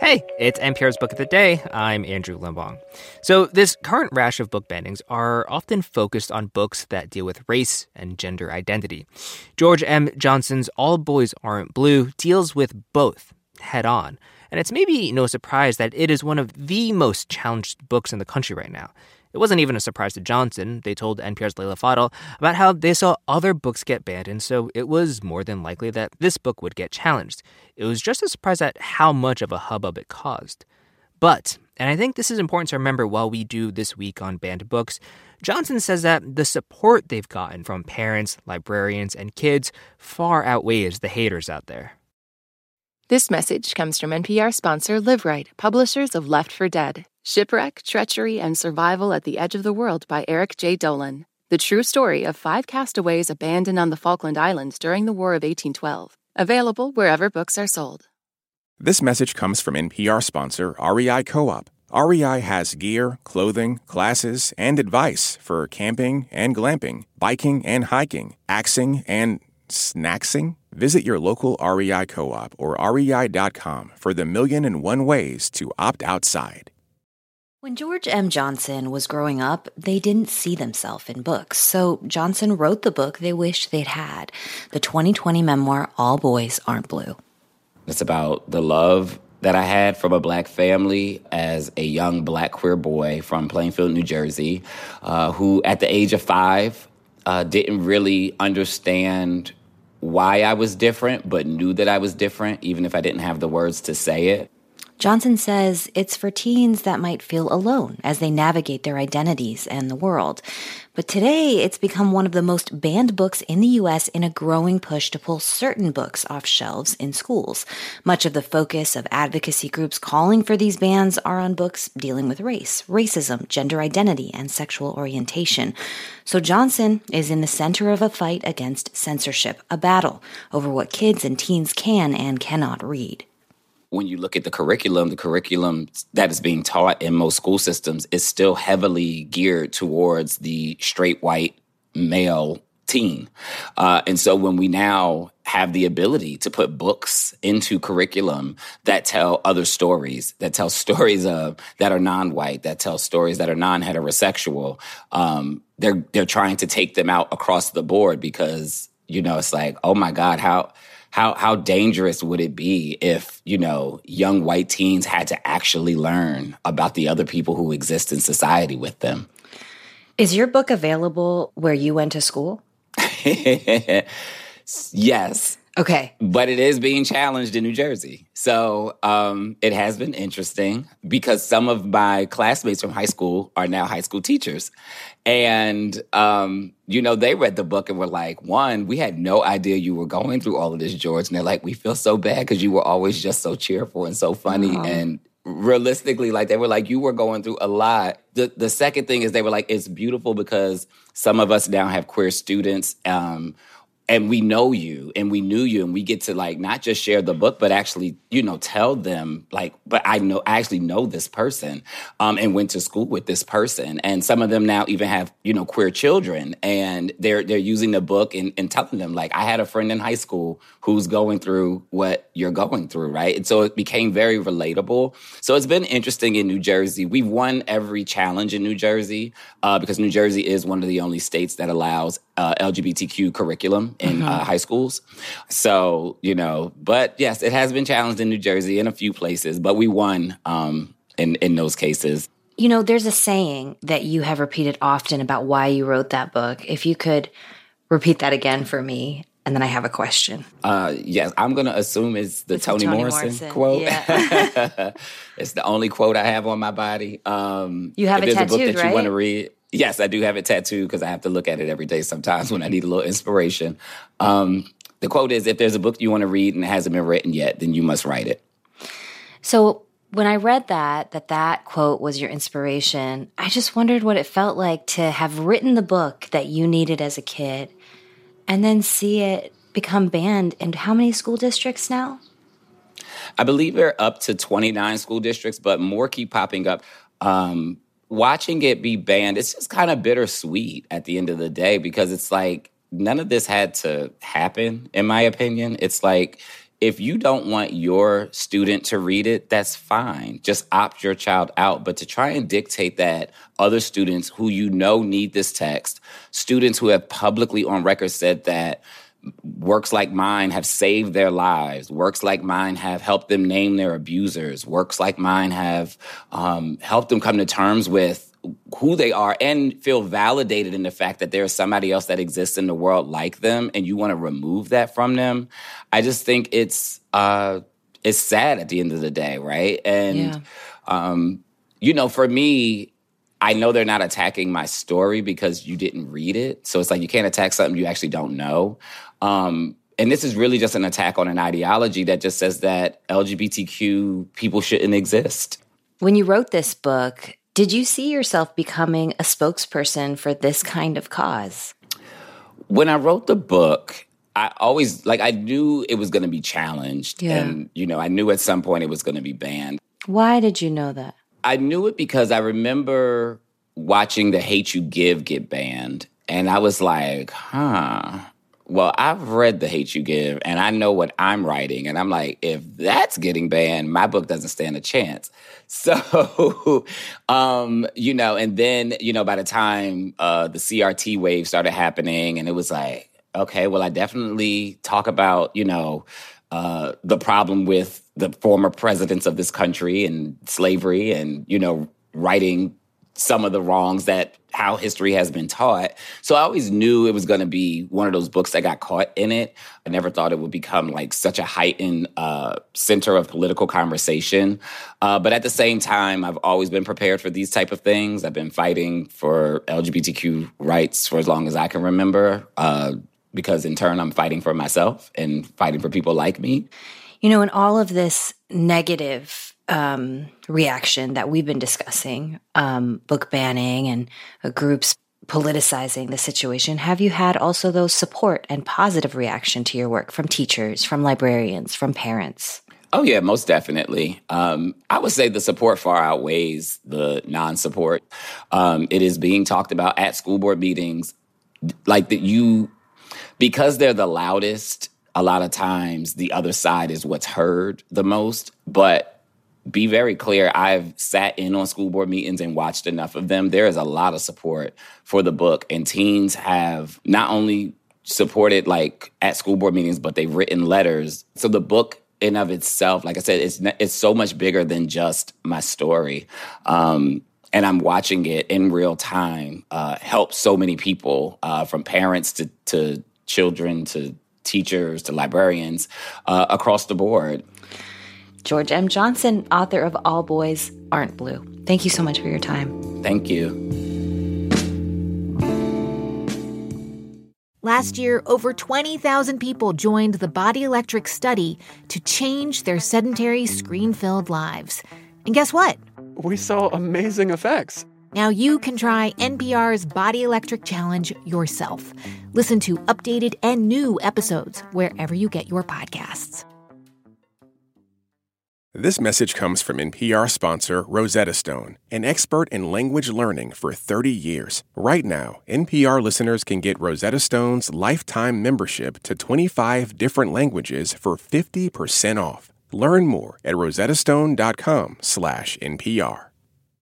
Hey, it's NPR's Book of the Day. I'm Andrew Limbong. So, this current rash of book bannings are often focused on books that deal with race and gender identity. George M. Johnson's All Boys Aren't Blue deals with both head on. And it's maybe no surprise that it is one of the most challenged books in the country right now. It wasn't even a surprise to Johnson. They told NPR's Leila Fadel about how they saw other books get banned, and so it was more than likely that this book would get challenged. It was just a surprise at how much of a hubbub it caused. But, and I think this is important to remember while we do this week on banned books, Johnson says that the support they've gotten from parents, librarians, and kids far outweighs the haters out there. This message comes from NPR sponsor LiveRight, publishers of Left for Dead Shipwreck, Treachery, and Survival at the Edge of the World by Eric J. Dolin. The true story of five castaways abandoned on the Falkland Islands during the War of 1812. Available wherever books are sold. This message comes from NPR sponsor REI Co op. REI has gear, clothing, classes, and advice for camping and glamping, biking and hiking, axing and snacksing. Visit your local REI co op or rei.com for the million and one ways to opt outside. When George M. Johnson was growing up, they didn't see themselves in books, so Johnson wrote the book they wished they'd had the 2020 memoir, All Boys Aren't Blue. It's about the love that I had from a black family as a young black queer boy from Plainfield, New Jersey, uh, who at the age of five uh, didn't really understand why I was different, but knew that I was different, even if I didn't have the words to say it. Johnson says it's for teens that might feel alone as they navigate their identities and the world. But today, it's become one of the most banned books in the US in a growing push to pull certain books off shelves in schools. Much of the focus of advocacy groups calling for these bans are on books dealing with race, racism, gender identity, and sexual orientation. So Johnson is in the center of a fight against censorship, a battle over what kids and teens can and cannot read when you look at the curriculum, the curriculum that is being taught in most school systems is still heavily geared towards the straight white male teen. Uh, and so when we now have the ability to put books into curriculum that tell other stories, that tell stories of that are non-white, that tell stories that are non-heterosexual, um, they're they're trying to take them out across the board because you know it's like, oh my God, how how how dangerous would it be if you know young white teens had to actually learn about the other people who exist in society with them? Is your book available where you went to school? Yes Okay. But it is being challenged in New Jersey. So um, it has been interesting because some of my classmates from high school are now high school teachers. And, um, you know, they read the book and were like, one, we had no idea you were going through all of this, George. And they're like, we feel so bad because you were always just so cheerful and so funny. And realistically, like they were like, you were going through a lot. The the second thing is they were like, it's beautiful because some of us now have queer students. Um, and we know you and we knew you and we get to like not just share the book but actually you know tell them like but i know i actually know this person um, and went to school with this person. And some of them now even have you know queer children and they're they're using the book and, and telling them like i had a friend in high school who's going through what you're going through right? And so it became very relatable. So it's been interesting in new jersey. We've won every challenge in new jersey uh, because new jersey is one of the only states that allows uh, lgbtq curriculum in mm-hmm. uh, high schools. So, you know, but yes, it has been challenged in New Jersey in a few places, but we won um, in, in those cases. You know, there's a saying that you have repeated often about why you wrote that book. If you could repeat that again for me, and then I have a question. Uh, yes, I'm going to assume it's the, it's Toni, Morrison, Morrison, quote. Yeah. it's the only quote I have on my body. Um, you have if it there's tattooed, a book that right? you want to read, Yes, I do have it tattooed because I have to look at it every day sometimes when I need a little inspiration. Um, the quote is If there's a book you want to read and it hasn't been written yet, then you must write it. So when I read that, that that quote was your inspiration, I just wondered what it felt like to have written the book that you needed as a kid and then see it become banned in how many school districts now? I believe we're up to 29 school districts, but more keep popping up. Um, watching it be banned, it's just kind of bittersweet at the end of the day because it's like none of this had to happen, in my opinion. It's like if you don't want your student to read it, that's fine. Just opt your child out. But to try and dictate that other students who you know need this text, students who have publicly on record said that works like mine have saved their lives, works like mine have helped them name their abusers, works like mine have um, helped them come to terms with who they are and feel validated in the fact that there's somebody else that exists in the world like them and you want to remove that from them i just think it's uh it's sad at the end of the day right and yeah. um you know for me i know they're not attacking my story because you didn't read it so it's like you can't attack something you actually don't know um and this is really just an attack on an ideology that just says that lgbtq people shouldn't exist when you wrote this book did you see yourself becoming a spokesperson for this kind of cause? When I wrote the book, I always like I knew it was going to be challenged yeah. and you know, I knew at some point it was going to be banned. Why did you know that? I knew it because I remember watching The Hate You Give get banned and I was like, "Huh, well, I've read The Hate You Give and I know what I'm writing. And I'm like, if that's getting banned, my book doesn't stand a chance. So, um, you know, and then, you know, by the time uh, the CRT wave started happening, and it was like, okay, well, I definitely talk about, you know, uh, the problem with the former presidents of this country and slavery and, you know, writing some of the wrongs that how history has been taught. So I always knew it was going to be one of those books that got caught in it. I never thought it would become like such a heightened uh, center of political conversation. Uh, but at the same time, I've always been prepared for these type of things. I've been fighting for LGBTQ rights for as long as I can remember. Uh, because in turn, I'm fighting for myself and fighting for people like me. You know, in all of this negative um, reaction that we've been discussing, um, book banning and uh, groups politicizing the situation, have you had also those support and positive reaction to your work from teachers, from librarians, from parents? Oh yeah, most definitely. Um, I would say the support far outweighs the non-support. Um, it is being talked about at school board meetings, like that you, because they're the loudest. A lot of times, the other side is what's heard the most, but be very clear i've sat in on school board meetings and watched enough of them. There is a lot of support for the book and teens have not only supported like at school board meetings but they've written letters. So the book in of itself like i said it's it's so much bigger than just my story. Um, and I'm watching it in real time uh, help so many people, uh, from parents to, to children to teachers to librarians uh, across the board. George M. Johnson, author of All Boys Aren't Blue. Thank you so much for your time. Thank you. Last year, over 20,000 people joined the Body Electric study to change their sedentary, screen filled lives. And guess what? We saw amazing effects. Now you can try NPR's Body Electric Challenge yourself. Listen to updated and new episodes wherever you get your podcasts. This message comes from NPR sponsor Rosetta Stone, an expert in language learning for 30 years. Right now, NPR listeners can get Rosetta Stone's lifetime membership to 25 different languages for 50% off. Learn more at rosettastone.com/npr.